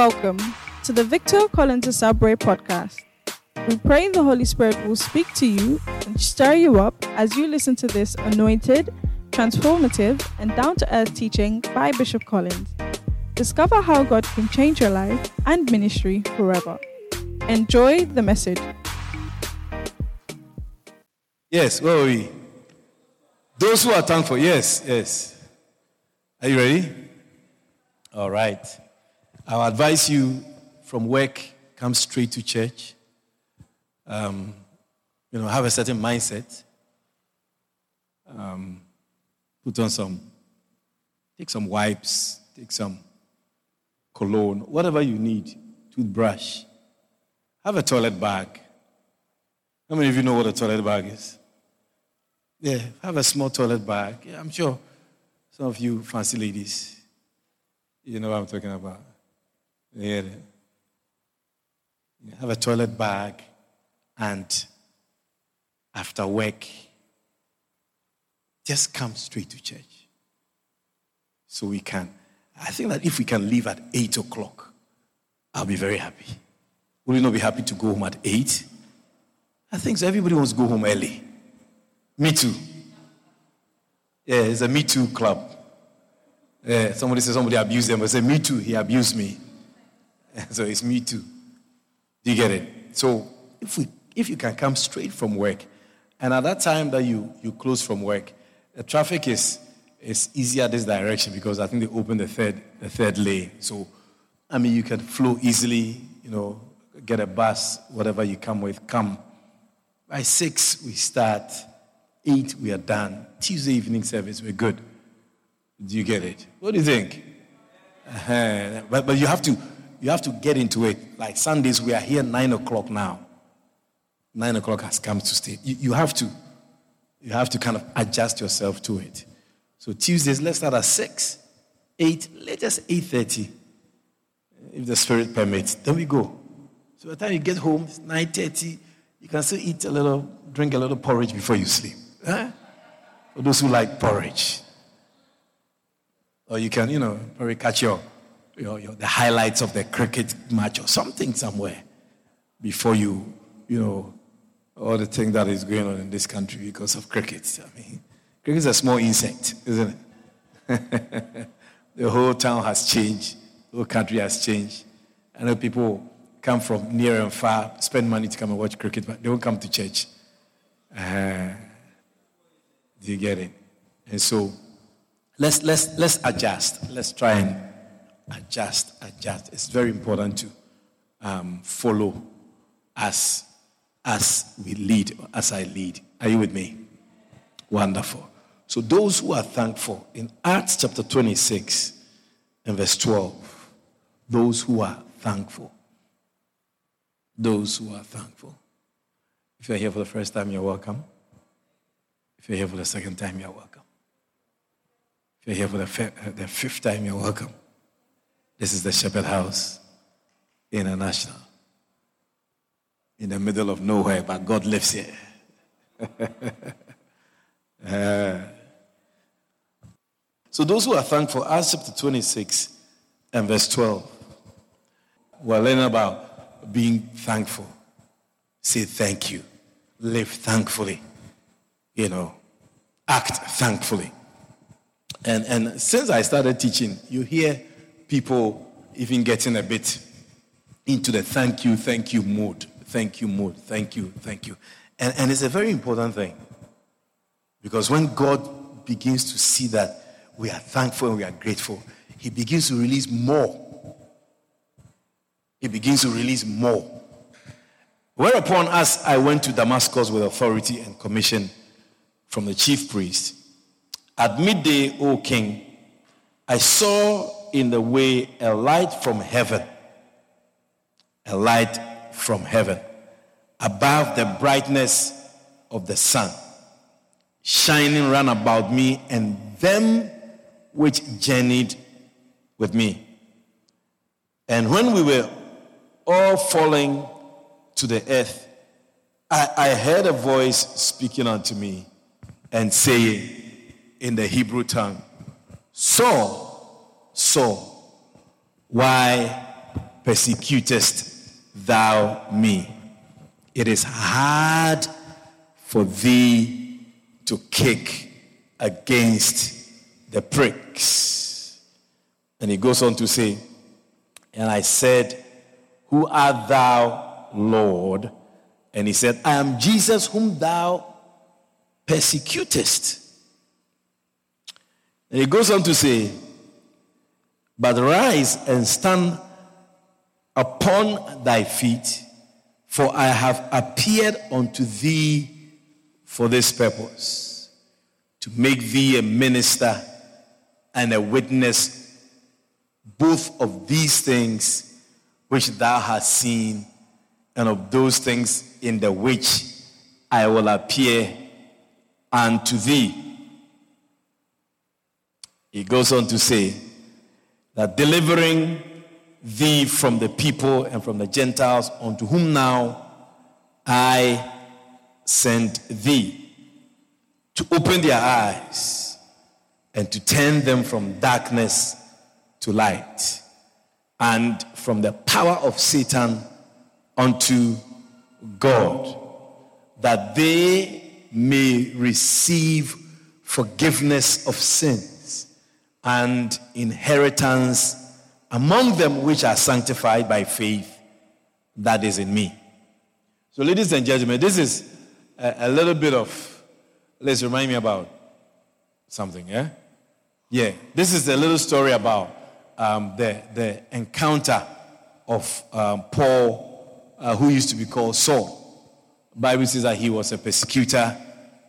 Welcome to the Victor Collins Asabre podcast. We pray the Holy Spirit will speak to you and stir you up as you listen to this anointed, transformative, and down to earth teaching by Bishop Collins. Discover how God can change your life and ministry forever. Enjoy the message. Yes, where are we? Those who are thankful, yes, yes. Are you ready? All right. I'll advise you from work, come straight to church. Um, you know, have a certain mindset. Um, put on some, take some wipes, take some cologne, whatever you need, toothbrush. Have a toilet bag. How many of you know what a toilet bag is? Yeah, have a small toilet bag. Yeah, I'm sure some of you fancy ladies, you know what I'm talking about. Yeah. Have a toilet bag, and after work, just come straight to church. So we can. I think that if we can leave at 8 o'clock, I'll be very happy. Will you not be happy to go home at 8? I think so. Everybody wants to go home early. Me too. Yeah, it's a Me Too club. Yeah, somebody says somebody abused them. I say, Me too, he abused me. so it's Me too. Do you get it? So if we if you can come straight from work, and at that time that you you close from work, the traffic is is easier this direction because I think they open the third the third lane. So I mean you can flow easily, you know, get a bus, whatever you come with, come. By six we start. 8, we are done. Tuesday evening service, we're good. Do you get it? What do you think? Uh-huh. But, but you have to you have to get into it. Like Sundays, we are here 9 o'clock now. 9 o'clock has come to stay. You, you have to you have to kind of adjust yourself to it. So Tuesdays, let's start at 6, 8, latest 8.30. If the spirit permits. Then we go. So by the time you get home, it's 9.30. You can still eat a little, drink a little porridge before you sleep. Huh? For those who like porridge. Or you can, you know, probably catch your, the highlights of the cricket match or something somewhere before you, you know, all the thing that is going on in this country because of cricket. I mean, cricket is a small insect, isn't it? the whole town has changed. The whole country has changed. I know people come from near and far, spend money to come and watch cricket, but they won't come to church. Uh, do you get it? And so let's let's let's adjust. Let's try and adjust, adjust. It's very important to um, follow as as we lead, as I lead. Are you with me? Wonderful. So those who are thankful in Acts chapter 26 and verse 12, those who are thankful. Those who are thankful. If you're here for the first time, you're welcome. If you're here for the second time, you're welcome. If you're here for the, fi- uh, the fifth time, you're welcome. This is the Shepherd House International. In the middle of nowhere, but God lives here. uh, so, those who are thankful, Acts chapter 26 and verse 12, we're learning about being thankful. Say thank you. Live thankfully you know, act thankfully. And, and since I started teaching, you hear people even getting a bit into the thank you, thank you mood. Thank you mood. Thank you, thank you. And, and it's a very important thing. Because when God begins to see that we are thankful and we are grateful, He begins to release more. He begins to release more. Whereupon, as I went to Damascus with authority and commission from the chief priest. At midday, O king, I saw in the way a light from heaven, a light from heaven, above the brightness of the sun, shining round about me and them which journeyed with me. And when we were all falling to the earth, I, I heard a voice speaking unto me and saying in the Hebrew tongue, Saul, Saul, why persecutest thou me? It is hard for thee to kick against the pricks. And he goes on to say, And I said, Who art thou, Lord? And he said, I am Jesus whom thou persecutest. And he goes on to say, But rise and stand upon thy feet, for I have appeared unto thee for this purpose, to make thee a minister and a witness both of these things which thou hast seen and of those things in the which I will appear unto thee. He goes on to say that delivering thee from the people and from the Gentiles, unto whom now I sent thee, to open their eyes and to turn them from darkness to light, and from the power of Satan unto God, that they may receive forgiveness of sins and inheritance among them which are sanctified by faith that is in me. So, ladies and gentlemen, this is a, a little bit of, let's remind me about something, yeah? Yeah, this is a little story about um, the, the encounter of um, Paul, uh, who used to be called Saul. Bible says that he was a persecutor.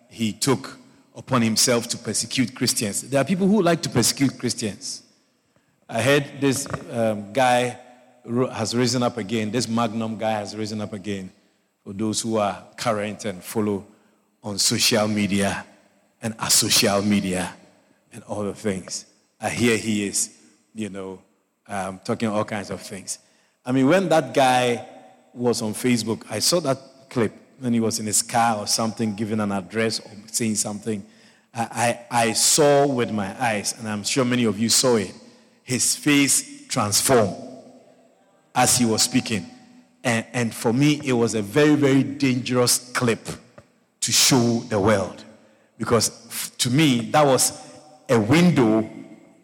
He took upon himself to persecute Christians. There are people who like to persecute Christians. I heard this um, guy has risen up again. This Magnum guy has risen up again. For those who are current and follow on social media and asocial media and all the things. I hear he is, you know, um, talking all kinds of things. I mean, when that guy was on Facebook, I saw that clip when he was in his car or something, giving an address or saying something. I, I, I saw with my eyes, and I'm sure many of you saw it his face transformed as he was speaking. And, and for me, it was a very, very dangerous clip to show the world. Because to me, that was a window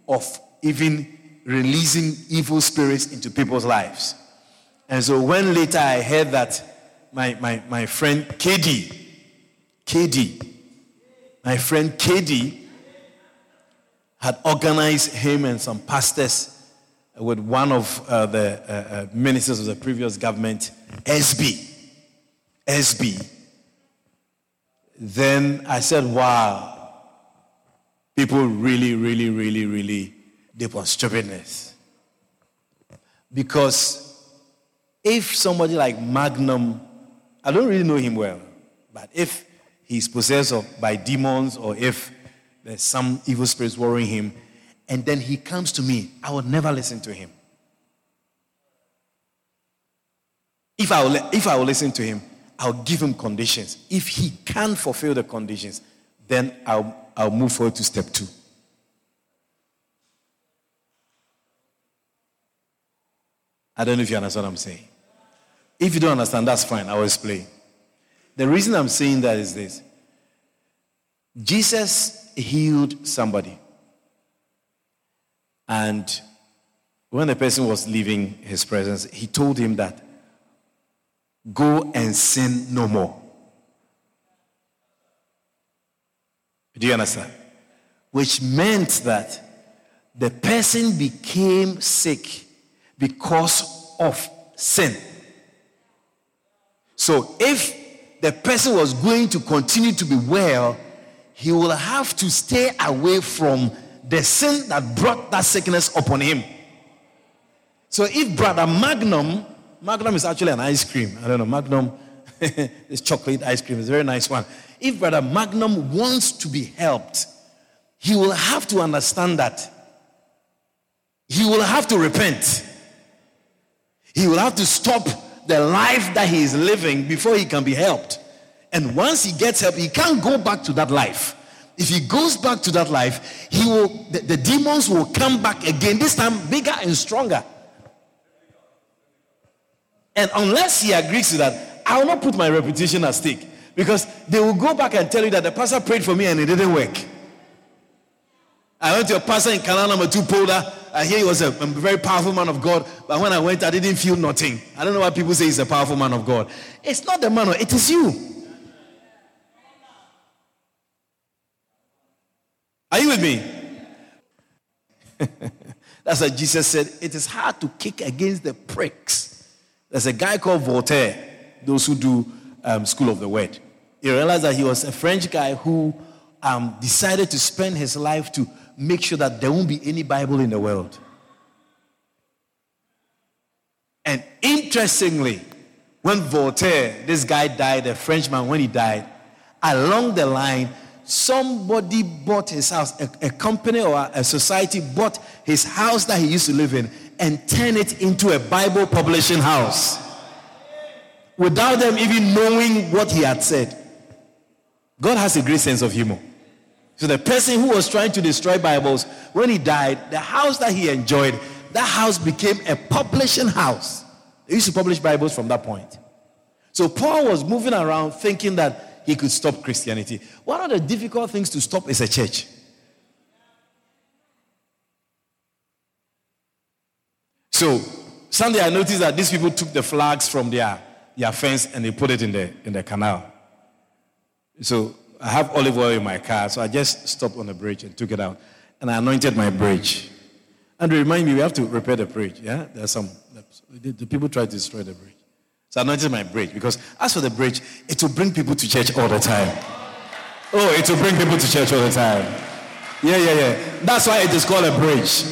of even releasing evil spirits into people's lives. And so when later I heard that my, my, my friend KD, KD, my friend KD had organized him and some pastors with one of uh, the uh, uh, ministers of the previous government, SB. SB. Then I said, wow, people really, really, really, really deep on stupidness. Because if somebody like Magnum, I don't really know him well, but if he's possessed of, by demons or if there's some evil spirits worrying him, and then he comes to me, I would never listen to him. If I will, if I will listen to him, I'll give him conditions. If he can't fulfill the conditions, then I'll, I'll move forward to step two. I don't know if you understand what I'm saying. If you don't understand, that's fine. I will explain. The reason I'm saying that is this Jesus healed somebody. And when the person was leaving his presence, he told him that go and sin no more. Do you understand? Which meant that the person became sick because of sin. So if the person was going to continue to be well, he will have to stay away from the sin that brought that sickness upon him. So if Brother Magnum, Magnum is actually an ice cream. I don't know, Magnum, is chocolate ice cream It's a very nice one. If Brother Magnum wants to be helped, he will have to understand that. He will have to repent. He will have to stop the life that he is living before he can be helped. And once he gets help, he can't go back to that life. If he goes back to that life, he will the, the demons will come back again, this time bigger and stronger. And unless he agrees to that, I will not put my reputation at stake. Because they will go back and tell you that the pastor prayed for me and it didn't work. I went to a pastor in Canal number two. I hear he was a, a, very powerful man of God. But when I went, I didn't feel nothing. I don't know why people say he's a powerful man of God. It's not the man, it is you. Are you with me? That's what Jesus said. It is hard to kick against the pricks. There's a guy called Voltaire, those who do um, School of the Word. He realized that he was a French guy who um, decided to spend his life to make sure that there won't be any Bible in the world. And interestingly, when Voltaire, this guy died, a Frenchman, when he died, along the line, somebody bought his house, a, a, company or a society bought his house that he used to live in and turned it into a Bible publishing house without them even knowing what he had said. God has a great sense of humor. So the person who was trying to destroy Bibles, when he died, the house that he enjoyed, that house became a publishing house. They used to publish Bibles from that point. So Paul was moving around thinking that he could stop Christianity. One of the difficult things to stop is a church. So Sunday I noticed that these people took the flags from their, their fence and they put it in the in the canal. So I have olive oil in my car, so I just stopped on the bridge and took it out. And I anointed my bridge. And remind me, we have to repair the bridge. Yeah? There's some, the, people try to destroy the bridge. So I anointed my bridge because as for the bridge, it will bring people to church all the time. Oh, it will bring people to church all the time. Yeah, yeah, yeah. That's why it is called a bridge.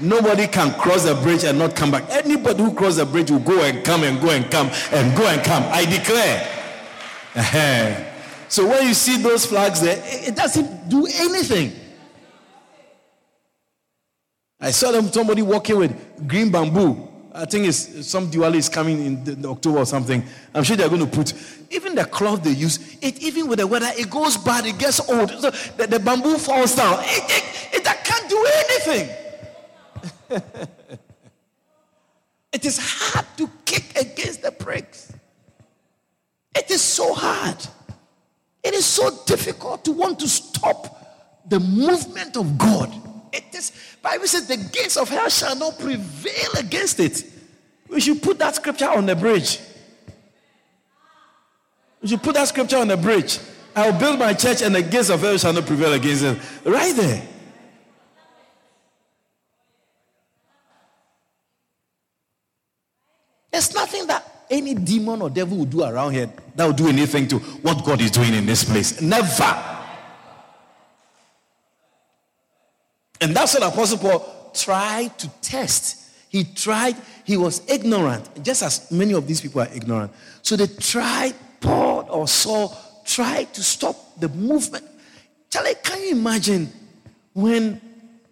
Nobody can cross the bridge and not come back. Anybody who crosses the bridge will go and come and go and come and go and come. I declare. So when you see those flags there, it doesn't do anything. I saw them somebody walking with green bamboo. I think it's some Diwali is coming in, October or something. I'm sure they're going to put even the cloth they use. It even with the weather, it goes bad, it gets old. So the, the bamboo falls down. It, it, it, can't do anything. it is hard to kick against the pricks. It is so hard. It is so difficult to want to stop the movement of God. It is Bible says the gates of hell shall not prevail against it. We should put that scripture on the bridge. We should put that scripture on the bridge. I will build my church and the gates of hell shall not prevail against it. Right there. There's nothing that any demon or devil will do around here that will do anything to what God is doing in this place. Never. And that's what Apostle Paul tried to test. He tried, he was ignorant, just as many of these people are ignorant. So they tried, Paul or Saul tried to stop the movement. Charlie, can you imagine when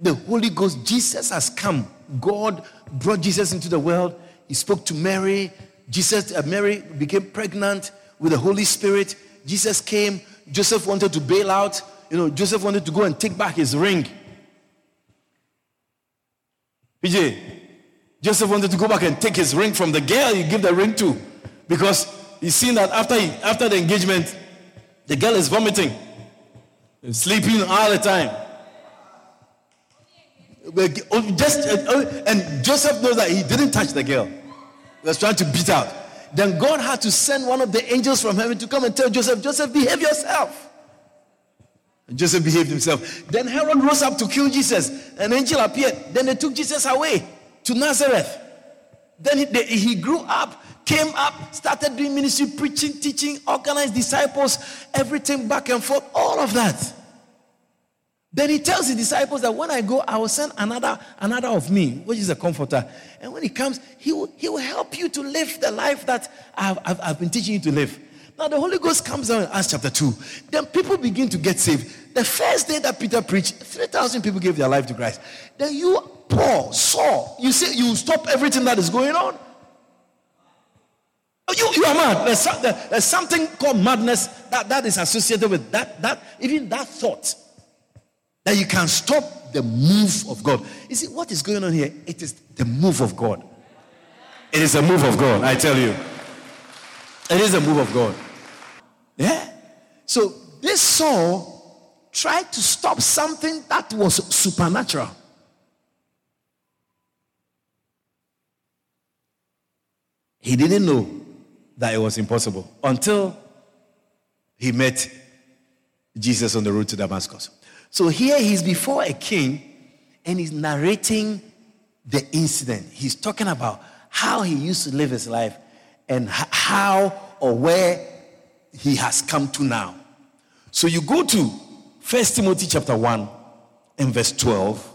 the Holy Ghost, Jesus has come, God brought Jesus into the world, he spoke to Mary, Jesus, uh, Mary became pregnant with the Holy Spirit. Jesus came. Joseph wanted to bail out. You know, Joseph wanted to go and take back his ring. PJ, Joseph wanted to go back and take his ring from the girl he gave the ring to because he's seen that after, he, after the engagement, the girl is vomiting, and sleeping all the time. Just, uh, uh, and Joseph knows that he didn't touch the girl was trying to beat out. Then God had to send one of the angels from heaven to come and tell Joseph, Joseph, behave yourself. And Joseph behaved himself. Then Herod rose up to kill Jesus. An angel appeared. Then they took Jesus away to Nazareth. Then he, they, he grew up, came up, started doing ministry, preaching, teaching, organized disciples, everything back and forth, all of that. Then he tells his disciples that when I go, I will send another, another of me, which is a comforter. And when he comes, he will, he will help you to live the life that I've, I've, I've been teaching you to live. Now, the Holy Ghost comes down in Acts chapter 2. Then people begin to get saved. The first day that Peter preached, 3,000 people gave their life to Christ. Then you, Paul, saw, you say you stop everything that is going on. You, you are mad. There's, there's something called madness that, that is associated with that, that, even that thought that you can stop the move of God. You see, what is going on here? It is the move of God. It is a move of God, I tell you. It is a move of God. Yeah? So this Saul tried to stop something that was supernatural. He didn't know that it was impossible until he met Jesus on the road to Damascus. So here he's before a king and he's narrating the incident. He's talking about how he used to live his life and how or where he has come to now. So you go to First Timothy chapter 1 and verse 12.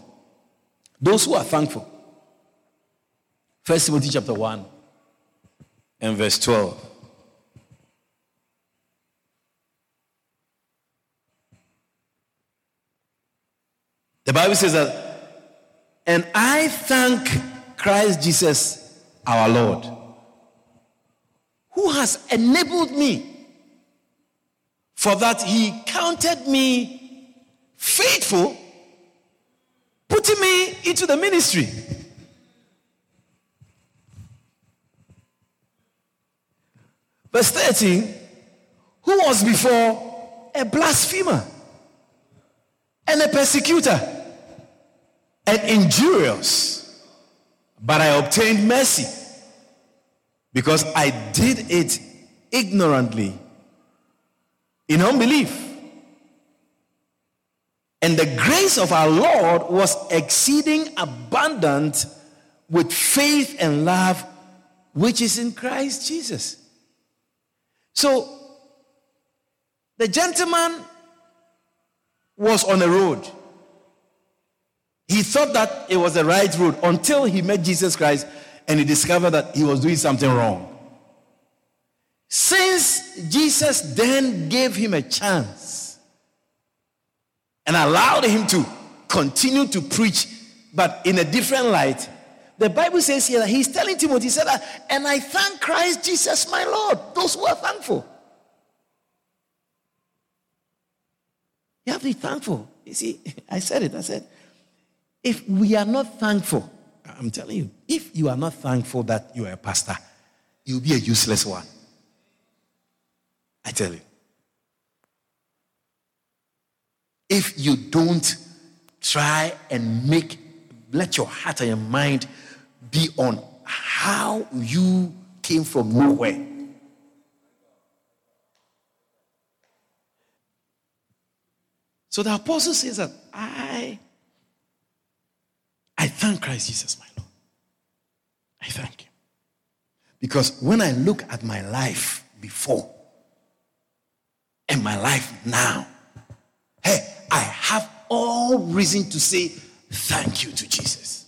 Those who are thankful. First Timothy chapter 1 and verse 12. The Bible says that, and I thank Christ Jesus our Lord, who has enabled me, for that he counted me faithful, putting me into the ministry. Verse 13, who was before a blasphemer and a persecutor and injurious, but I obtained mercy because I did it ignorantly in unbelief. And the grace of our Lord was exceeding abundant with faith and love which is in Christ Jesus. So the gentleman was on a road he thought that it was the right road until he met Jesus Christ and he discovered that he was doing something wrong. Since Jesus then gave him a chance and allowed him to continue to preach, but in a different light, the Bible says here that he's telling Timothy, he said, and I thank Christ Jesus my Lord, those who are thankful. You have to be thankful. You see, I said it, I said, if we are not thankful, I'm telling you, if you are not thankful that you are a pastor, you'll be a useless one. I tell you. If you don't try and make, let your heart and your mind be on how you came from nowhere. So the apostle says that I I thank Christ Jesus, my Lord. I thank Him. Because when I look at my life before and my life now, hey, I have all reason to say thank you to Jesus.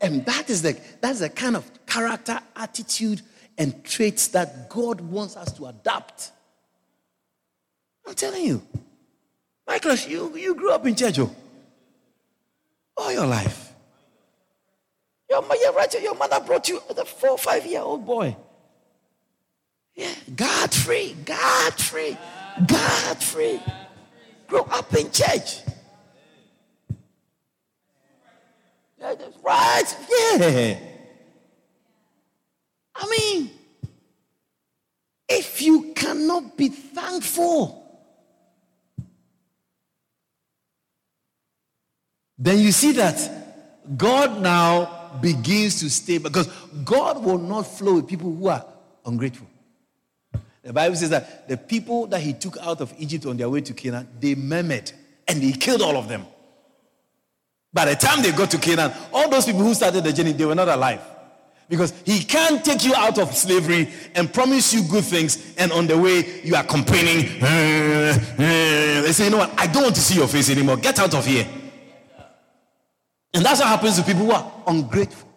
And that is the that's the kind of character, attitude, and traits that God wants us to adopt. I'm telling you. Michael, you, you grew up in church oh, all your life. Your, your, mother brought you the four, five year old boy. Yeah, God free, God free, God free. Grew up in church. Right, yeah. I mean, if you cannot be thankful, then you see that God now begins to stay because God will not flow with people who are ungrateful. The Bible says that the people that he took out of Egypt on their way to Canaan, they murmured and he killed all of them. By the time they got to Canaan, all those people who started the journey, they were not alive. Because he can't take you out of slavery and promise you good things, and on the way you are complaining. Eh, eh, eh. They say, you know what? I don't want to see your face anymore. Get out of here. And that's what happens to people who are ungrateful.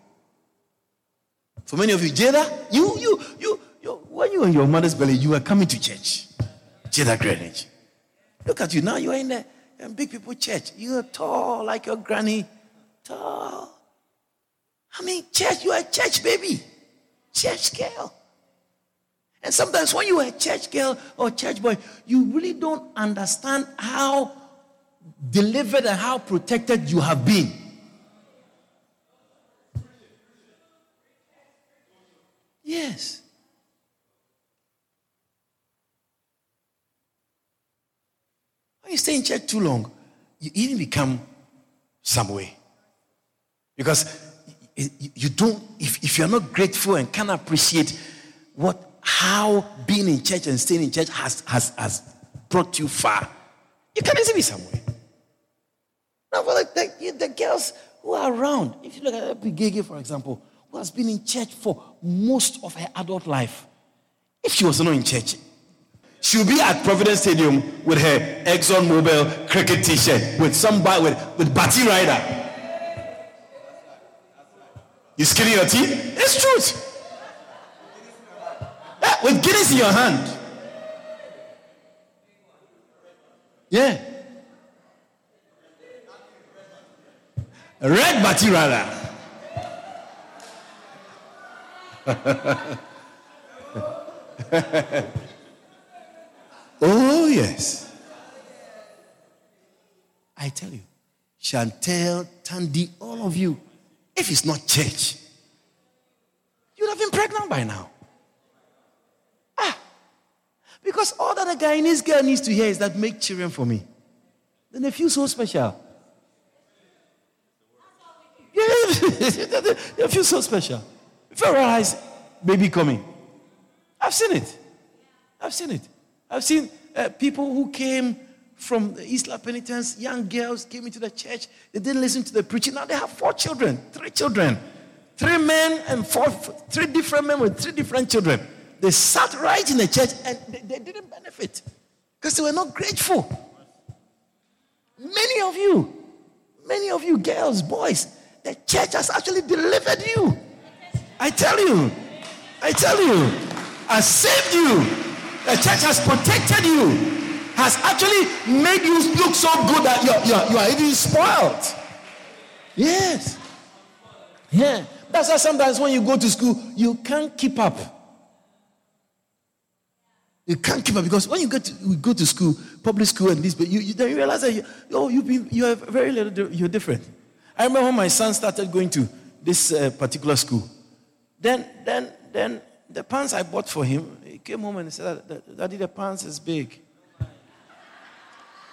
For many of you, Jada, you, you, you, you when you were in your mother's belly, you were coming to church. Jada Greenwich. Look at you now, you are in the big people church. You are tall like your granny. Tall. I mean, church, you are a church baby. Church girl. And sometimes when you are a church girl or church boy, you really don't understand how delivered and how protected you have been. Yes. When you stay in church too long, you even become some way. Because you don't, if, if you're not grateful and can't appreciate what, how being in church and staying in church has, has, has brought you far, you can easily be way Now, for like the, the, girls who are around, if you look at Abigail, for example, who has been in church for most of her adult life, if she was not in church, she'll be at Providence Stadium with her Exxon Mobil cricket t-shirt with somebody with, with Batty Rider. You skinning your teeth? It's truth. Yeah, with Guinness in your hand. Yeah. Red Batirala. oh, yes. I tell you, Chantel, Tandy, all of you, if it's not church, you'd have been pregnant by now. Ah, because all that a Guyanese girl needs to hear is that make children for me. Then they feel so special. Yeah, they feel so special. If I realize baby coming, I've seen it. I've seen it. I've seen uh, people who came from the La Penitence, young girls came into the church. They didn't listen to the preaching. Now they have four children, three children, three men and four, three different men with three different children. They sat right in the church and they, they didn't benefit because they were not grateful. Many of you, many of you girls, boys, the church has actually delivered you. I tell you, I tell you, I saved you. The church has protected you has actually made you look so good that you're, you're, you are even spoiled. Yes. Yeah. That's why sometimes when you go to school, you can't keep up. You can't keep up because when you go to, we go to school, public school and this, but you, you then you realize that you, oh, you, you are very little, you're different. I remember when my son started going to this uh, particular school. Then, then, then the pants I bought for him, he came home and he said, Daddy, the pants is big.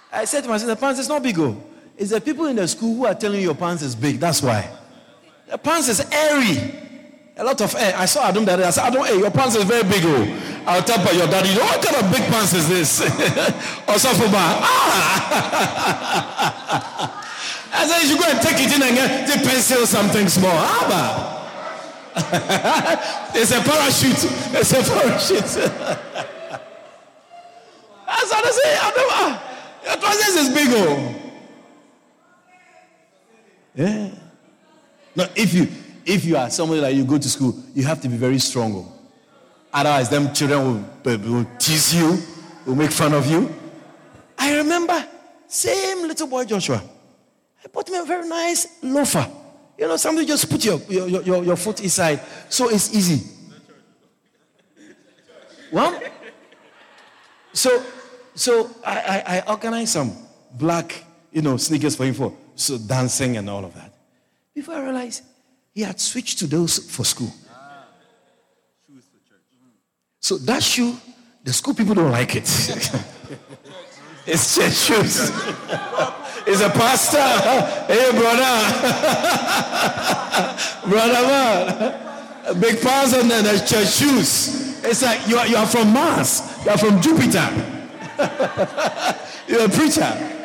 I said to myself, the pants is not big. Oh. It's the people in the school who are telling you your pants is big. That's why. The pants is airy. A lot of air. I saw Adam that I said, Adam, hey, your pants is very big. Oh. I'll tell your daddy, what kind of big pants is this? or something Ah! I said, you should go and take it in and get the pencil something small. Ah, it's a parachute. It's a parachute. I said, I say, Adam, ah. Your trousers is big, oh. Yeah. No, if you if you are somebody like you go to school, you have to be very strong. Oh. Otherwise, them children will, will tease you, will make fun of you. I remember, same little boy Joshua. I bought him a very nice loafer. You know, somebody just put your, your, your, your foot inside, so it's easy. Well, so so I, I, I organized some black, you know, sneakers for him for so dancing and all of that. Before I realized he had switched to those for school. So that shoe, the school people don't like it. it's church shoes. it's a pastor. Hey, brother. brother, man. Big pastor and then church shoes. It's like you are, you are from Mars. You are from Jupiter. You're a preacher.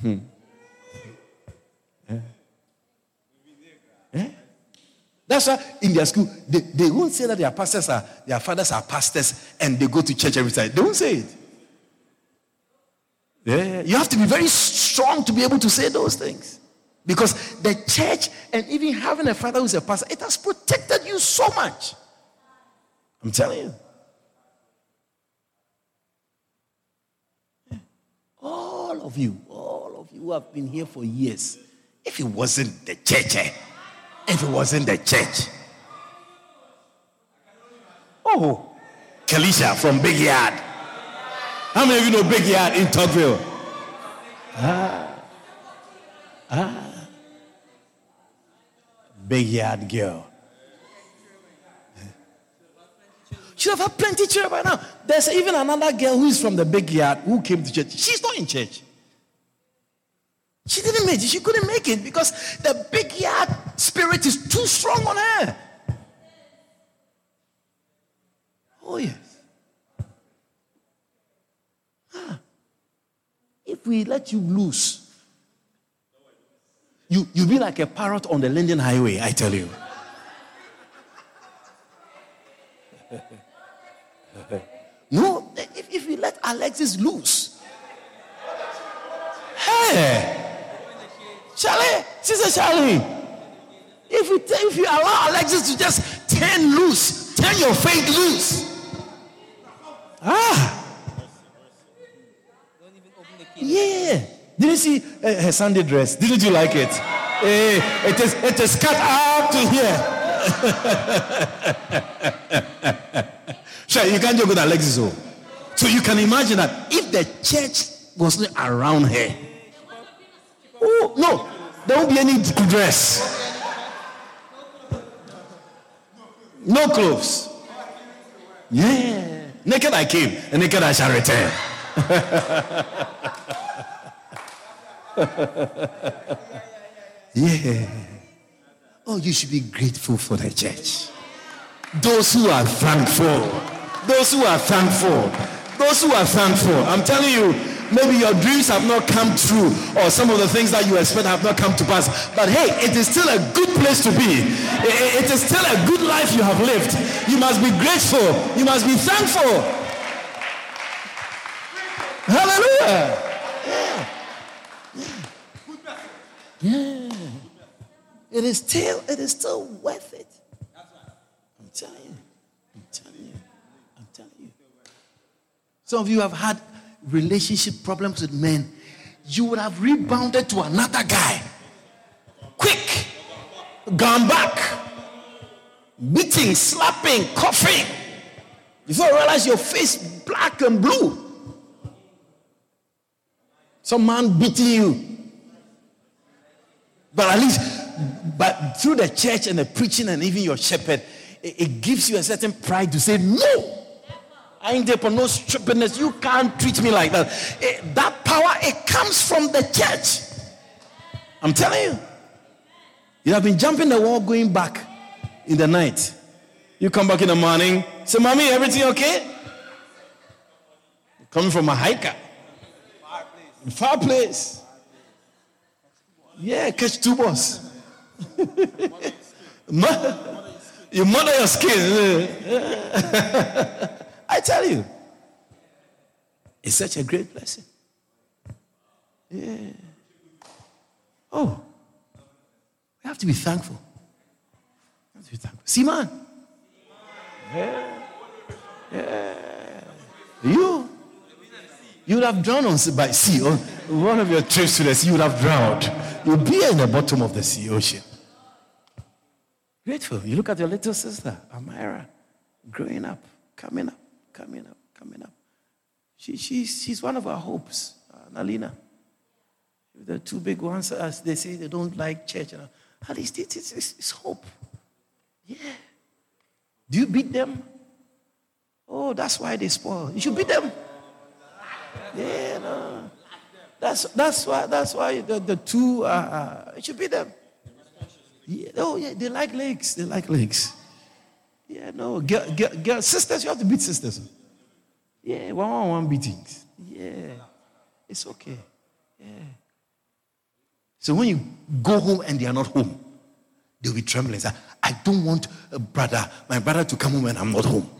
Hmm. Yeah. That's why in their school, they, they won't say that their pastors are, their fathers are pastors and they go to church every time. They won't say it. Yeah. You have to be very strong to be able to say those things. Because the church and even having a father who's a pastor, it has protected you so much. I'm telling you. All of you, all of you who have been here for years, if it wasn't the church, eh? if it wasn't the church. Oh, Kalisha from Big Yard. How many of you know Big Yard in Tucville? Ah, ah, Big Yard girl. She have had plenty children by now. There's even another girl who is from the big yard who came to church. She's not in church. She didn't make it. She couldn't make it because the big yard spirit is too strong on her. Oh, yes. If we let you loose, you, you'll be like a parrot on the Linden Highway, I tell you. no, if, if we let Alexis loose, hey, Charlie, Sister Charlie, if you, if you allow Alexis to just turn loose, turn your faith loose. Ah. Yeah. Didn't you see uh, her Sunday dress? Didn't you like it? Hey, eh, it is it is cut up to here. sure, you can't joke with Alexis. Oh. So you can imagine that if the church was not around her, oh no, there won't be any dress. No clothes. Yeah. Naked I came, and naked I shall return. yeah. Oh, you should be grateful for the church. Those who are thankful. Those who are thankful. Those who are thankful. I'm telling you, maybe your dreams have not come true, or some of the things that you expect have not come to pass. But hey, it is still a good place to be. It is still a good life you have lived. You must be grateful. You must be thankful. Hallelujah. Yeah. It is still, it is still worth it. I'm telling you. I'm telling you. I'm telling you. Some of you have had relationship problems with men. You would have rebounded to another guy. Quick. Gone back. Beating, slapping, coughing. Before you realize your face black and blue. Some man beating you but at least, but through the church and the preaching and even your shepherd, it, it gives you a certain pride to say, no, I ain't there for no stupidness. You can't treat me like that. It, that power, it comes from the church. I'm telling you. You have been jumping the wall going back in the night. You come back in the morning, say, Mommy, everything okay? Coming from a hiker. Far place. Yeah, catch two balls. you mother your skin. I tell you, it's such a great blessing. Yeah. Oh, we have to be thankful. Have to be thankful. See, man. Yeah. Yeah. You you would have drowned on by sea. On one of your trips to the sea, you would have drowned. You'll be in the bottom of the sea ocean. Grateful. You look at your little sister, Amira, growing up, coming up, coming up, coming up. She, she's, she's one of our hopes, uh, Nalina. The two big ones, as they say, they don't like church. At least it's, it's, it's hope. Yeah. Do you beat them? Oh, that's why they spoil. You should beat them. Yeah, no. That's that's why that's why the, the two uh, uh, it should be them. Yeah, oh yeah, they like legs. They like legs. Yeah, no, girl, girl, girl, sisters, you have to beat sisters. Yeah, one on one beatings. Yeah, it's okay. Yeah. So when you go home and they are not home, they'll be trembling. I don't want a brother, my brother, to come home when I'm not home.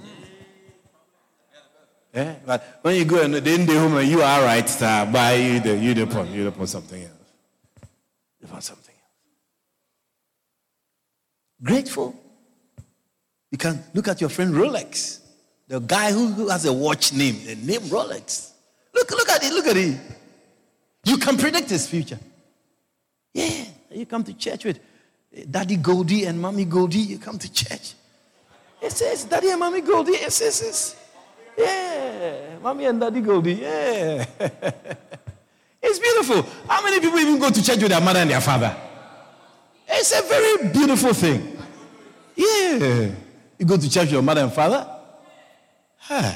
Yeah? But when you go and then they home and you are right, sir, buy you the you the you the something else. You want something else. Grateful. You can look at your friend Rolex. The guy who, who has a watch name, the name Rolex. Look, look at it, look at it. You can predict his future. Yeah, you come to church with eh, Daddy Goldie and Mommy Goldie, you come to church. It says Daddy and Mommy Goldie, it says, it says yeah. Mommy and daddy Goldie. Yeah. it's beautiful. How many people even go to church with their mother and their father? It's a very beautiful thing. Yeah. You go to church with your mother and father? Huh.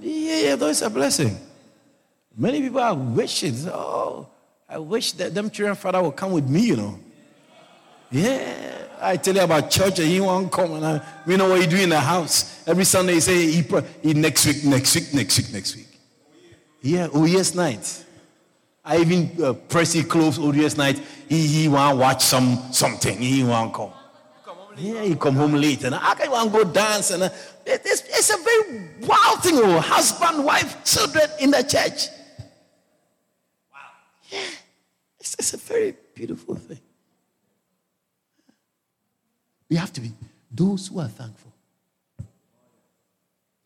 Yeah, yeah, that's a blessing. Many people are wishing, oh, I wish that them children father would come with me, you know. Yeah. I tell you about church and he won't come and I, we know what you do in the house. Every Sunday he say he, he next week, next week, next week, next week. Yeah, oh yes night. I even uh, press it close oh yes night. He, he want watch some something. He want come. Yeah, he come home late and I can want go dance and uh, it's, it's a very wild thing. Oh, husband, wife, children in the church. Wow. Yeah, it's, it's a very beautiful thing. We have to be those who are thankful.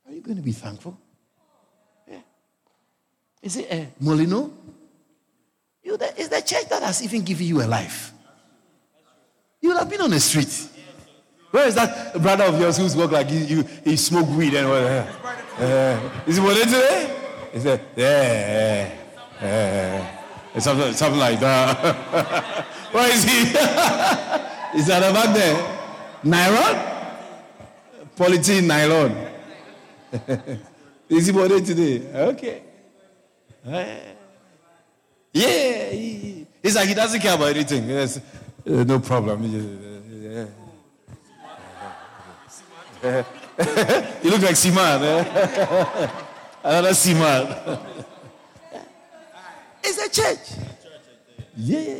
Are you going to be thankful? Yeah. Is it a uh, Molino? You, the, the church that has even given you a life. You would have been on the street. Where is that brother of yours who's work like you, you he smoke weed and what? Uh, uh, is he what today? He said, yeah, yeah, yeah. Something, something like that. Where is he? is that a back there? Nylon? Polythene nylon. Is he born today? Okay. Yeah. He's like, he doesn't care about anything. Yes. Uh, no problem. You look like Siman. Eh? Another Siman. it's a church. Yeah.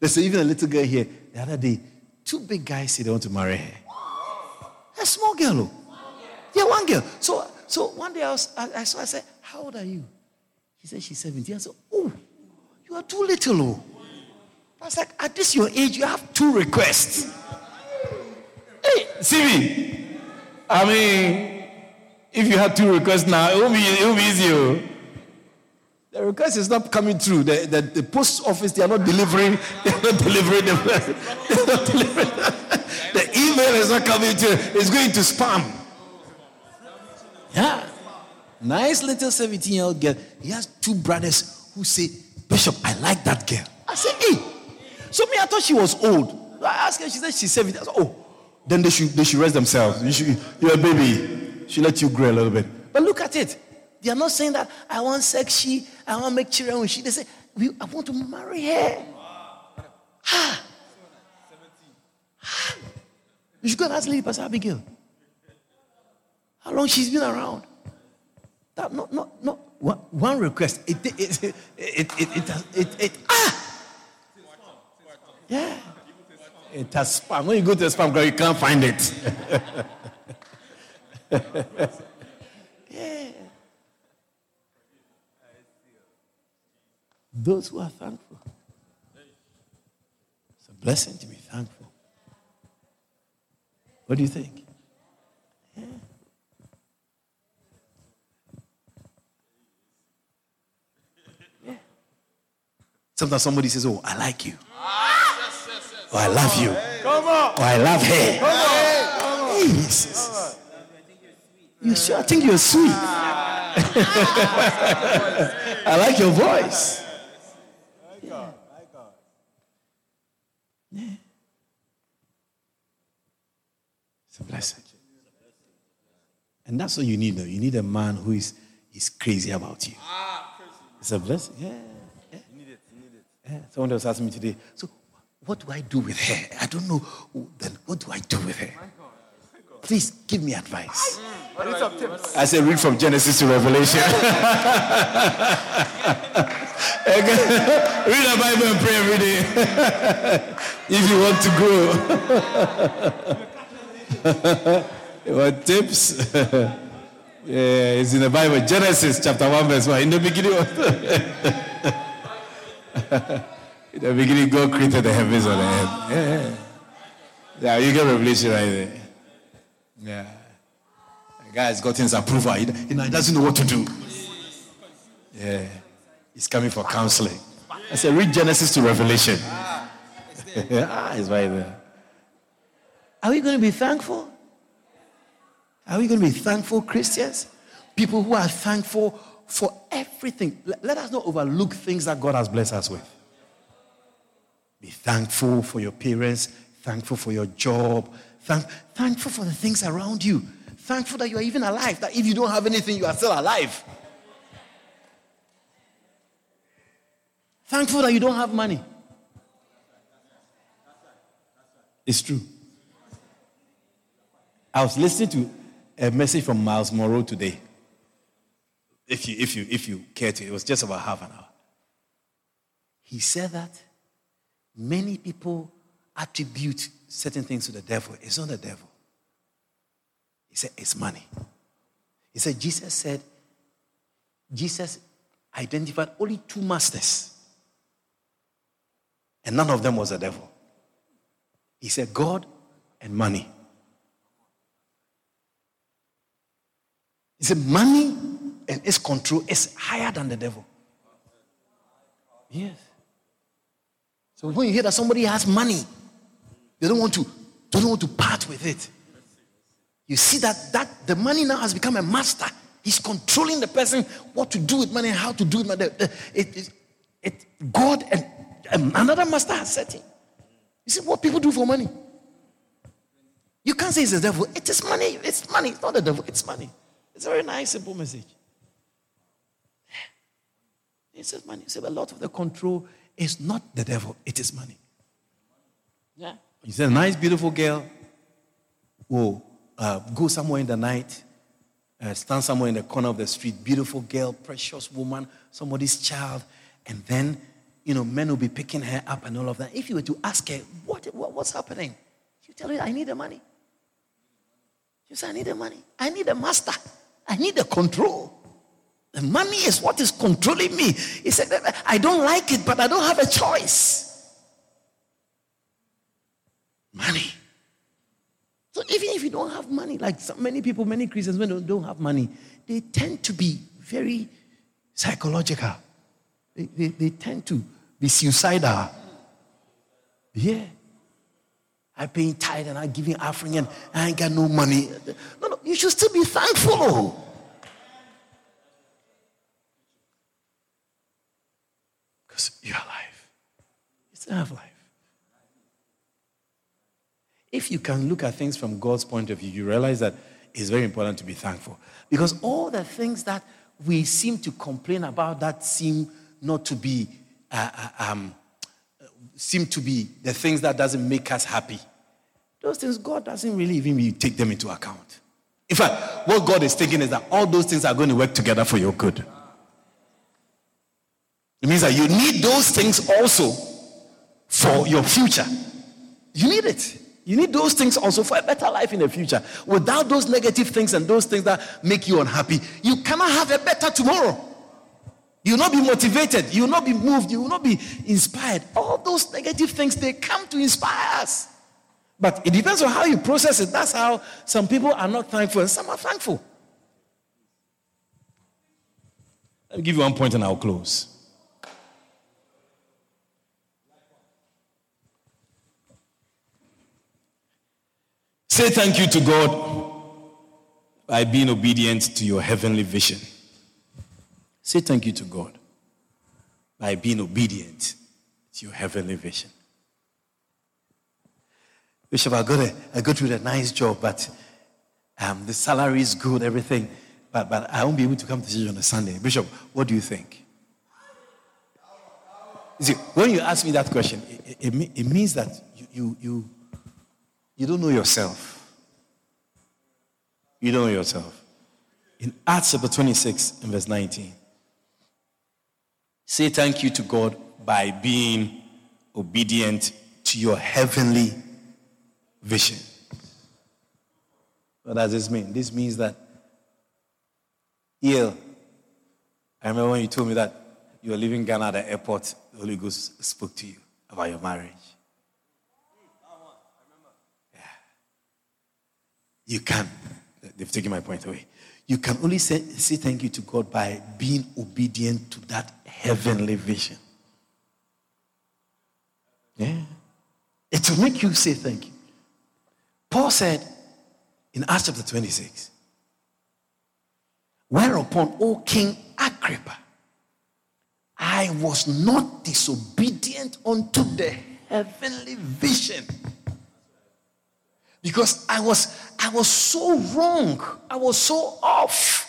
There's even a little girl here the other day. Two big guys say they want to marry her. A small girl. Oh. Yeah, one girl. So, so one day I, was, I, I, saw, I said, How old are you? He said, She's 17. I said, Oh, you are too little. Oh. I was like, At this your age, you have two requests. Hey, see me. I mean, if you have two requests now, it will be, it will be easy. Oh. The request is not coming through. The, the, the, post office, they are not delivering. They are not delivering the, not delivering. the email is not coming to. It's going to spam. Yeah. Nice little 17 year old girl. He has two brothers who say, Bishop, I like that girl. I said, hey. Eh, so me, I thought she was old. I asked her, she said she's 17. I said, oh, then they should, they should rest themselves. You should, you're a baby. She let you grow a little bit. But look at it. They are not saying that I want sexy, I want to make children with she. They say, I want to marry her. Ha. ha. You should go and ask Lady Pastor Abigail. How long she's been around. That not not not one, one request. It it it it it, it, it, it, it ah yeah. It has spam. When you go to the spam, girl, you can't find it. Those who are thankful. It's a blessing to be thankful. What do you think? Yeah. yeah. Sometimes somebody says, Oh, I like you. Oh, I love you. Come on. Oh, I love her. Come on. Hey, Jesus. You sure? I think you're sweet. I like your voice. It's a blessing. And that's what you need, though. You need a man who is, is crazy about you. Ah, it's a blessing. Yeah. yeah. You need it. You need it. Yeah. Someone was asked me today, so what do I do with her? I don't know. Then what do I do with her? Please give me advice. I said, read from Genesis to Revelation. read the Bible and pray every day if you want to grow. Ah. want tips? yeah, it's in the Bible, Genesis chapter 1, verse 1. In the beginning, in the beginning, God created the heavens and the earth. Yeah, yeah. you get revelation right there. Yeah. The guy has gotten his approval. He, he doesn't know what to do. Yeah. He's coming for counseling. I said, read Genesis to Revelation. ah, it's right there. Are we going to be thankful? Are we going to be thankful Christians? People who are thankful for everything. Let us not overlook things that God has blessed us with. Be thankful for your parents, thankful for your job, thank, thankful for the things around you, thankful that you are even alive. That if you don't have anything, you are still alive. Thankful that you don't have money. It's true. I was listening to a message from Miles Munroe today. If you, if you, if you care to, it was just about half an hour. He said that many people attribute certain things to the devil. It's not the devil. He said it's money. He said Jesus said Jesus identified only two masters. And none of them was the devil. He said God and money. He said money and its control is higher than the devil. Yes. So when you hear that somebody has money, they don't want to, they don't want to part with it. You see that that the money now has become a master. He's controlling the person what to do with money and how to do it. It, it, it, God and another master has set him. You see what people do for money. You can't say it's the devil. It is money. It's money. It's not the devil. It's money. It's a very nice, simple message. It says money. So a lot of the control is not the devil. It is money. Yeah. You said a nice, beautiful girl will uh, go somewhere in the night, uh, stand somewhere in the corner of the street, beautiful girl, precious woman, somebody's child, and then, you know, men will be picking her up and all of that. If you were to ask her, what, what what's happening? You tell you, I need the money. You say, I need the money. I need a master. I need the control. The money is what is controlling me. He said, I don't like it, but I don't have a choice. Money. So even if you don't have money, like so many people, many Christians, when they don't have money, they tend to be very psychological. They, they, they tend to be suicidal. Yeah. I paying tithe and I give giving offering and I ain't got no money. No, no, you should still be thankful. Because you're alive. You still have life. If you can look at things from God's point of view, you realize that it's very important to be thankful. Because all the things that we seem to complain about that seem not to be uh, uh um, seem to be the things that doesn't make us happy. Those things, God doesn't really even take them into account. In fact, what God is thinking is that all those things are going to work together for your good. It means that you need those things also for your future. You need it. You need those things also for a better life in the future. Without those negative things and those things that make you unhappy, you cannot have a better tomorrow. You will not be motivated. You will not be moved. You will not be inspired. All those negative things, they come to inspire us. But it depends on how you process it. That's how some people are not thankful and some are thankful. Let me give you one point and I'll close. Say thank you to God by being obedient to your heavenly vision. Say thank you to God by being obedient to your heavenly vision. Bishop, I got a, I got through a nice job, but um, the salary is good, everything, but, but I won't be able to come to church on a Sunday. Bishop, what do you think? You see, when you ask me that question, it, it, it means that you, you, you, you don't know yourself. You don't know yourself. In Acts chapter 26 and verse 19, Say thank you to God by being obedient to your heavenly vision. What does this mean? This means that, yeah, I remember when you told me that you were leaving Ghana at the airport, the Holy Ghost spoke to you about your marriage. Yeah. You can. They've taken my point away. You can only say, say thank you to God by being obedient to that heavenly vision. Yeah. It will make you say thank you. Paul said in Acts chapter 26, Whereupon, O King Agrippa, I was not disobedient unto the heavenly vision Because I was I was so wrong. I was so off.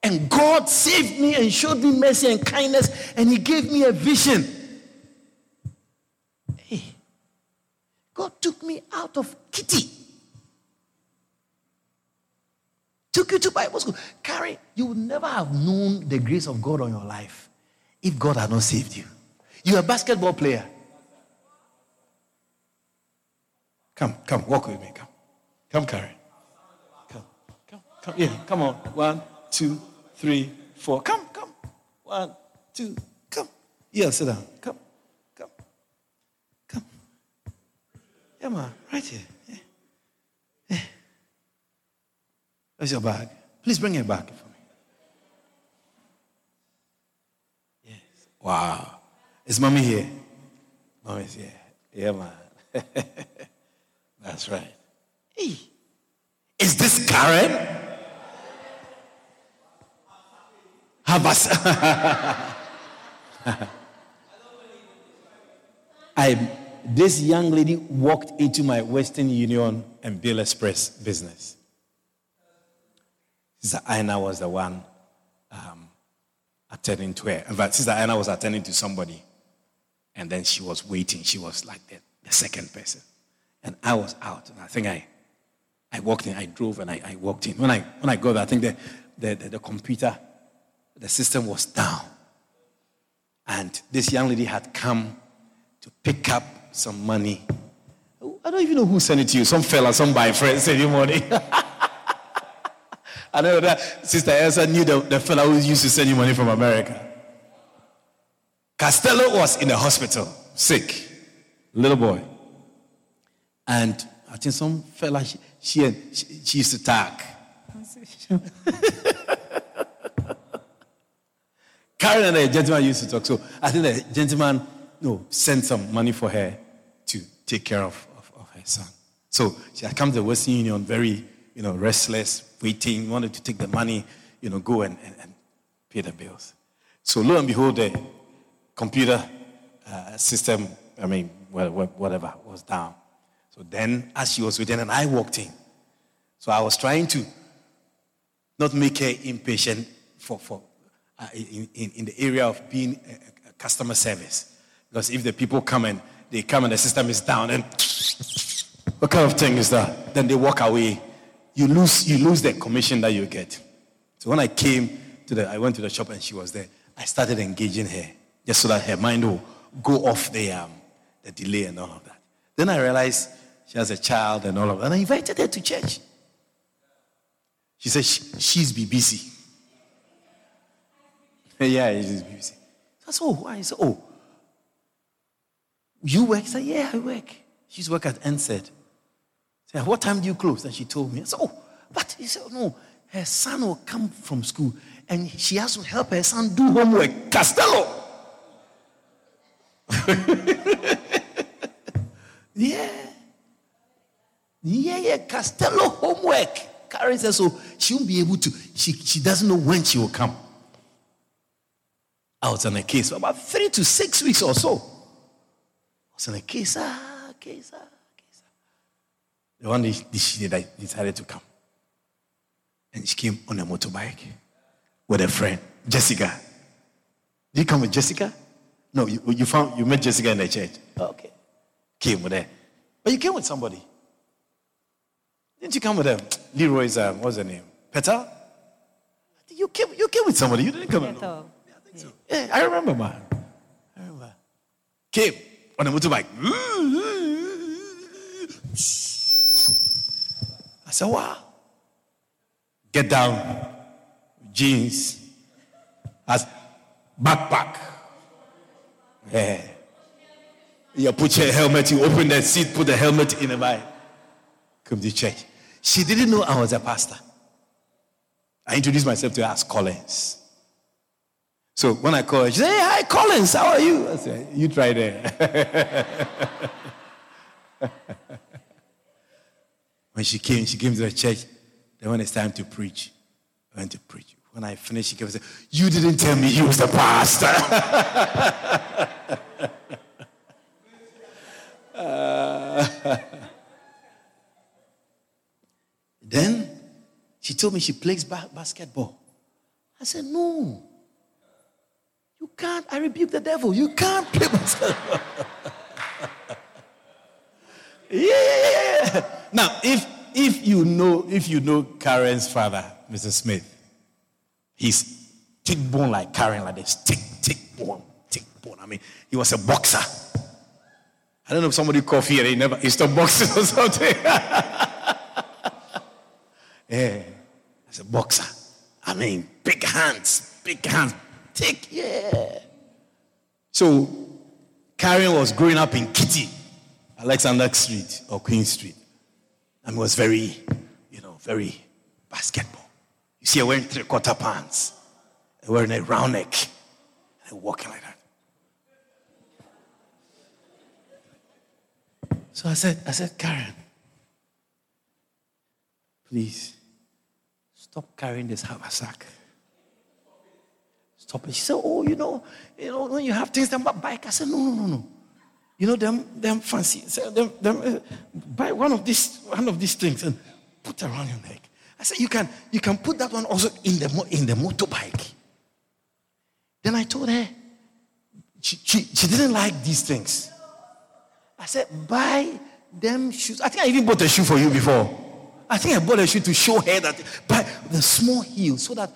And God saved me and showed me mercy and kindness, and He gave me a vision. Hey, God took me out of kitty. Took you to Bible school. Carrie, you would never have known the grace of God on your life if God had not saved you. You're a basketball player. Come, come, walk with me. Come. Come, Carrie. Come, come, come. Yeah, come on. One, two, three, four. Come, come. One, two, come. Yeah, sit down. Come, come, come. Yeah, man, right here. Yeah. Yeah. Where's your bag? Please bring it back for me. Yes. Wow. Is mommy here? Mommy's here. Yeah, man. That's right. Hey. Is this Karen? Habas. I, this young lady walked into my Western Union and Bill Express business. Sister Aina was the one um, attending to her. In fact, Sister Aina was attending to somebody. And then she was waiting. She was like the, the second person. And I was out. And I think I, I walked in. I drove and I, I walked in. When I, when I got there, I think the, the, the, the computer, the system was down. And this young lady had come to pick up some money. I don't even know who sent it to you. Some fella, some by friend sent you money. I know that Sister Elsa knew the, the fella who used to send you money from America. Castello was in the hospital, sick, little boy. And I think some fella she, she, she used to talk. Karen and a gentleman used to talk. So I think the gentleman no, sent some money for her to take care of, of, of her son. So she had come to the Western Union very, you know, restless, waiting, wanted to take the money, you know, go and, and, and pay the bills. So lo and behold, the computer uh, system, I mean, whatever, was down. So then, as she was waiting, and I walked in. So I was trying to not make her impatient for, for uh, in, in, in, the area of being a, a, customer service. Because if the people come and they come and the system is down, and what kind of thing is that? Then they walk away. You lose, you lose the commission that you get. So when I came to the, I went to the shop and she was there. I started engaging her just so that her mind will go off the, um, the delay and all of that. Then I realized she has a child and all of that. And I invited her to church. She said she, she's BBC. yeah, she's BBC. I said, oh, why? He said, oh, you work? I said, yeah, I work. She's work at NSED. I said, what time do you close? And she told me. I said, oh, but he said, no, her son will come from school and she has to help her son do homework. Costello. yeah. Yeah, yeah, Castello homework. Karen says so she won't be able to, she, she doesn't know when she will come. I was on a case for about three to six weeks or so. I was on a case, ah, case, ah, case. Ah. The one day she decided to come. And she came on a motorbike with a friend, Jessica. Did you come with Jessica? No, you, you found you met Jessica in the church. Okay. Came with her. But you came with somebody. Didn't you come with them? Leroy's, um, what's her name? Petal? You came, you came with somebody. You didn't come alone. Yeah, I think so. Yeah, I remember, man. I remember. Came on a motorbike. I said, wow. Get down. Jeans. As backpack. Yeah. You put your helmet, you open that seat, put the helmet in the bag come to church. She didn't know I was a pastor. I introduced myself to her as Collins. So when I called her, she said, Hey, hi, Collins, how are you? I said, You try there. when she came, she came to the church. Then when it's time to preach, I went to preach. When I finished, she came and said, You didn't tell me you was the pastor. uh, Then she told me she plays ba- basketball. I said, No. You can't. I rebuke the devil. You can't play basketball. yeah. Now, if if you know if you know Karen's father, Mr. Smith, he's thick bone like Karen, like this thick, thick bone, thick bone. I mean, he was a boxer. I don't know if somebody cough here, he never he stopped boxing or something. Yeah, as a boxer. I mean, big hands, big hands, thick, yeah. So Karen was growing up in Kitty, Alexander Street or Queen Street. And was very, you know, very basketball. You see her wearing three quarter pants, and wearing a round neck, and I'm walking like that. So I said, I said, Karen, please stop carrying this haversack. Stop it. She said, Oh, you know, you know, when you have things them bike. I said, No, no, no, no. You know, them them fancy. So them, them, uh, buy one of these one of these things and put around your neck. I said, you can you can put that one also in the in the motorbike. Then I told her, she, she, she didn't like these things. I said, buy them shoes. I think I even bought a shoe for you before. I think I bought a shoe to show her that buy the small heel so that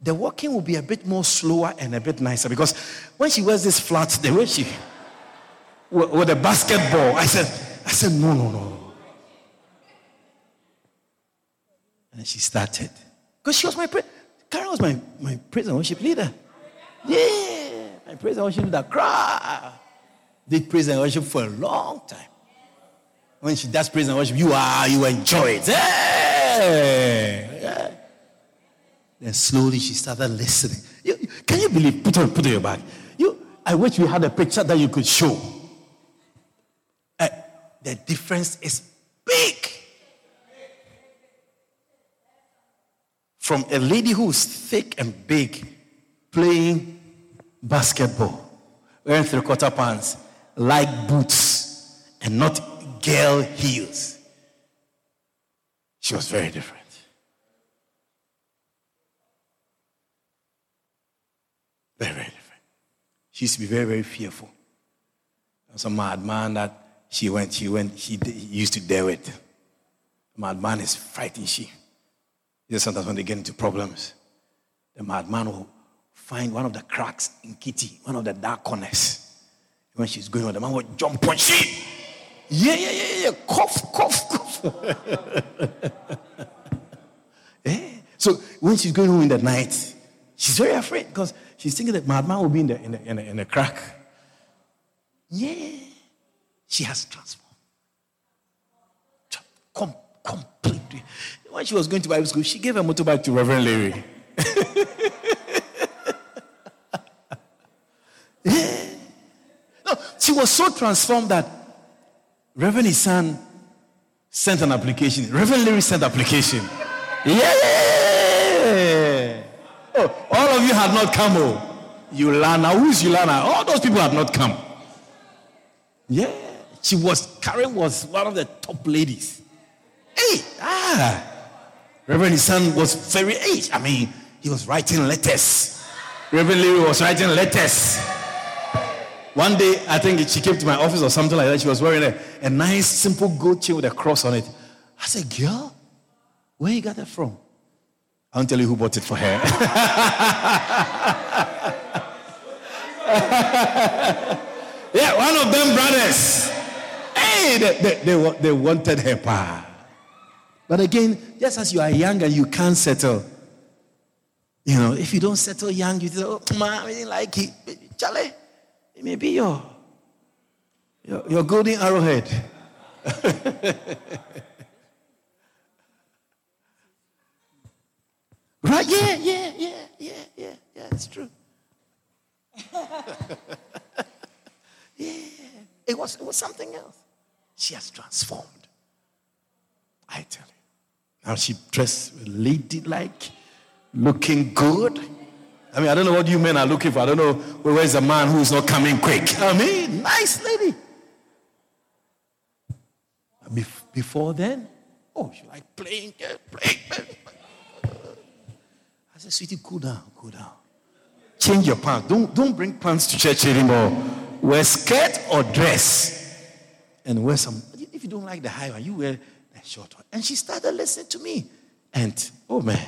the walking will be a bit more slower and a bit nicer. Because when she wears this flat, the way she with a basketball, I said, I said, no, no, no. And she started. Because she was my, Karen was my, my praise and worship leader. Yeah, my praise and worship leader. Cry did praise and worship for a long time. When she does praise and worship, you are, you enjoy it. Hey! Then slowly she started listening. You, can you believe? Put on, put on your back. You, I wish we had a picture that you could show. Uh, the difference is big. From a lady who's thick and big playing basketball, wearing three quarter pants, like boots and not girl heels. She was very different. Very, very different. She used to be very, very fearful. A madman that she went, she went, she used to dare with. Madman is fighting she. Just sometimes when they get into problems, the madman will find one of the cracks in Kitty, one of the dark corners when she's going on, the man will jump on she. Yeah, yeah, yeah, yeah. Cough, cough, cough. eh? So when she's going home in the night, she's very afraid because she's thinking that my madman will be in the, in the, in the, in the crack. Yeah. She has transformed. Com- completely. When she was going to Bible school, she gave her motorbike to Reverend Larry. yeah. No, she was so transformed that Reverend Isan sent an application. Reverend Larry sent application. Yeah. Oh, all of you had not come. Oh, Yulana, who's Yulana? All those people had not come. Yeah. She was, Karen was one of the top ladies. Hey, ah. Reverend Isan was very, hey, I mean, he was writing letters. Reverend Larry was writing letters. One day, I think she came to my office or something like that. She was wearing a, a nice, simple gold chain with a cross on it. I said, Girl, where you got that from? I won't tell you who bought it for her. yeah, one of them brothers. Hey, they, they, they, they wanted her pa. But again, just as you are young and you can't settle, you know, if you don't settle young, you say, oh, man, I didn't like it. Charlie. It may be your, your, your golden arrowhead. right? Yeah, yeah, yeah, yeah, yeah, yeah, it's true. yeah. It was, it was something else. She has transformed. I tell you. Now she dressed ladylike, looking good. I mean, I don't know what you men are looking for. I don't know where's the man who's not coming quick. I mean, nice lady. Before then, oh, she like playing, eh, playing, playing. I said, sweetie, cool down, cool down. Change your pants. Don't, don't bring pants to church anymore. Wear skirt or dress. And wear some. If you don't like the high one, you wear the short one. And she started listening to me. And, oh man,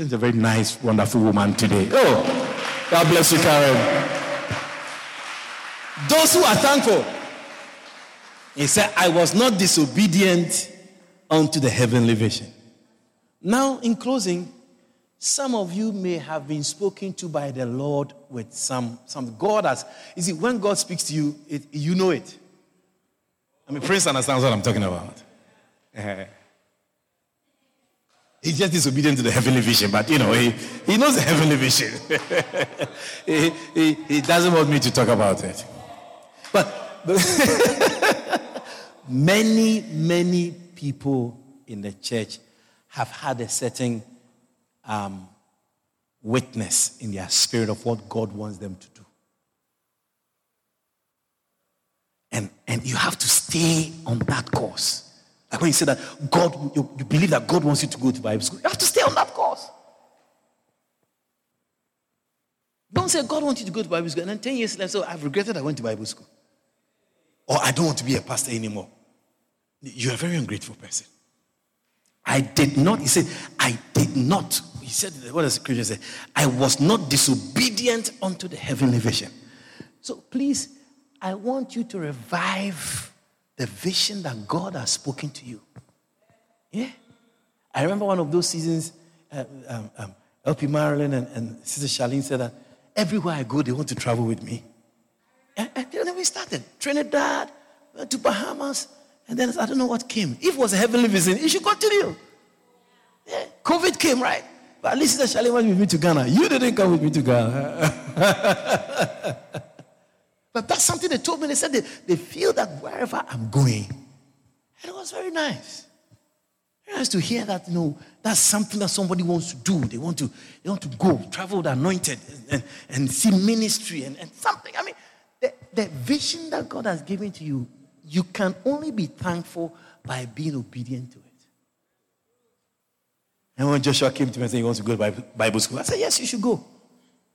she's a very nice, wonderful woman today. Oh, God bless you, Karen. Those who are thankful. He said, I was not disobedient unto the heavenly vision. Now, in closing, some of you may have been spoken to by the Lord with some, some God has. You see, when God speaks to you, it, you know it. I mean, Prince understands what I'm talking about. He's just disobedient to the heavenly vision, but you know, he, he knows the heavenly vision. he, he, he doesn't want me to talk about it. But, but many, many people in the church have had a certain um, witness in their spirit of what God wants them to do. And, and you have to stay on that course. Like when you say that God, you, you believe that God wants you to go to Bible school, you have to stay on that course. Don't say God wants you to go to Bible school, and then 10 years later, so I've regretted I went to Bible school. Or I don't want to be a pastor anymore. You're a very ungrateful person. I did not, he said, I did not. He said, what does the say? I was not disobedient unto the heavenly vision. So please, I want you to revive the vision that God has spoken to you. Yeah? I remember one of those seasons, uh, um, um, LP Marilyn and, and Sister Charlene said that everywhere I go, they want to travel with me. And, and then we started Trinidad, to Bahamas, and then I don't know what came. If it was a heavenly vision, it should continue. Yeah. COVID came, right? But at least Sister Charlie went with me to Ghana. You didn't come with me to Ghana. but that's something they told me. They said they, they feel that wherever I'm going, and it was very nice. Very nice to hear that, you know, that's something that somebody wants to do. They want to, they want to go, travel the anointed, and, and, and see ministry and, and something. I mean, the, the vision that God has given to you you can only be thankful by being obedient to it. And when Joshua came to me and said he wants to go to Bible school, I said, Yes, you should go.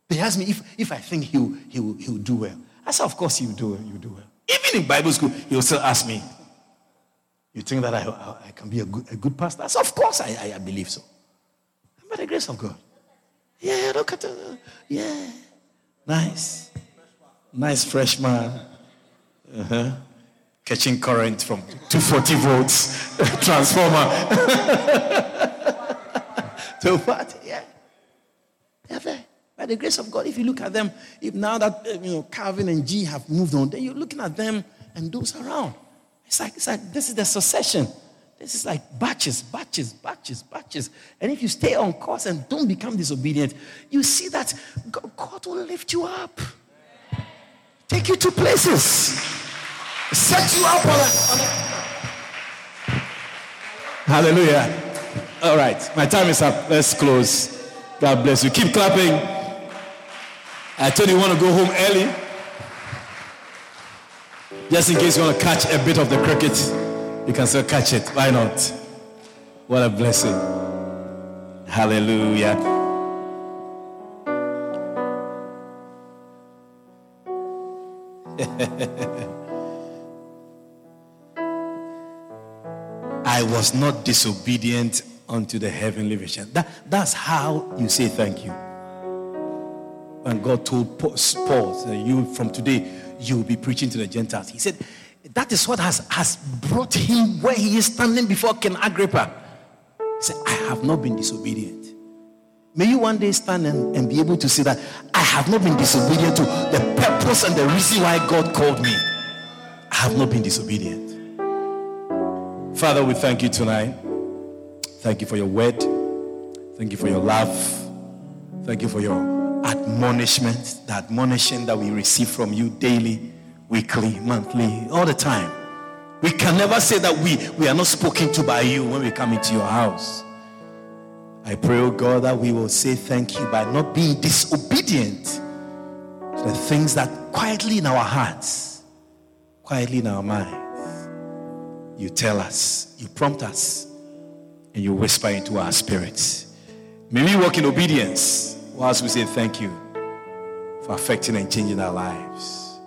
They asked me if, if I think he'll, he'll, he'll do well. I said, Of course, he'll do. You'll do well. Even in Bible school, he'll still ask me, You think that I, I, I can be a good, a good pastor? I said, Of course, I, I, believe so. By the grace of God. Yeah, look at the, yeah. Nice. Nice freshman. Uh-huh catching current from 240 volts transformer to what? Yeah. There. By the grace of God, if you look at them, if now that uh, you know Calvin and G have moved on, then you're looking at them and those around. It's like it's like this is the succession. This is like batches, batches, batches, batches. And if you stay on course and don't become disobedient, you see that God will lift you up, take you to places set you up on a, Hallelujah. All right, my time is up. Let's close. God bless you. Keep clapping. I told you, you want to go home early. Just in case you want to catch a bit of the cricket, you can still catch it. Why not? What a blessing. Hallelujah. I was not disobedient unto the heavenly vision. That, that's how you say thank you. When God told Paul, that uh, you from today, you will be preaching to the Gentiles. He said, that is what has, has brought him where he is standing before King Agrippa. He said, I have not been disobedient. May you one day stand and, and be able to say that I have not been disobedient to the purpose and the reason why God called me. I have not been disobedient. Father, we thank you tonight. Thank you for your word. Thank you for your love. Thank you for your admonishment, the admonition that we receive from you daily, weekly, monthly, all the time. We can never say that we, we are not spoken to by you when we come into your house. I pray, oh God, that we will say thank you by not being disobedient to the things that quietly in our hearts, quietly in our minds, you tell us, you prompt us, and you whisper into our spirits. May we walk in obedience whilst we say thank you for affecting and changing our lives.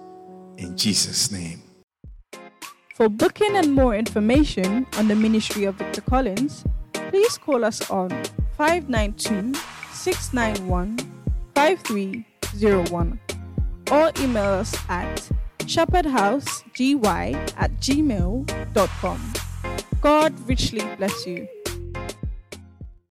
In Jesus' name. For booking and more information on the ministry of Victor Collins, please call us on 592 691 5301 or email us at shepherdhousegy at gmail.com. God richly bless you.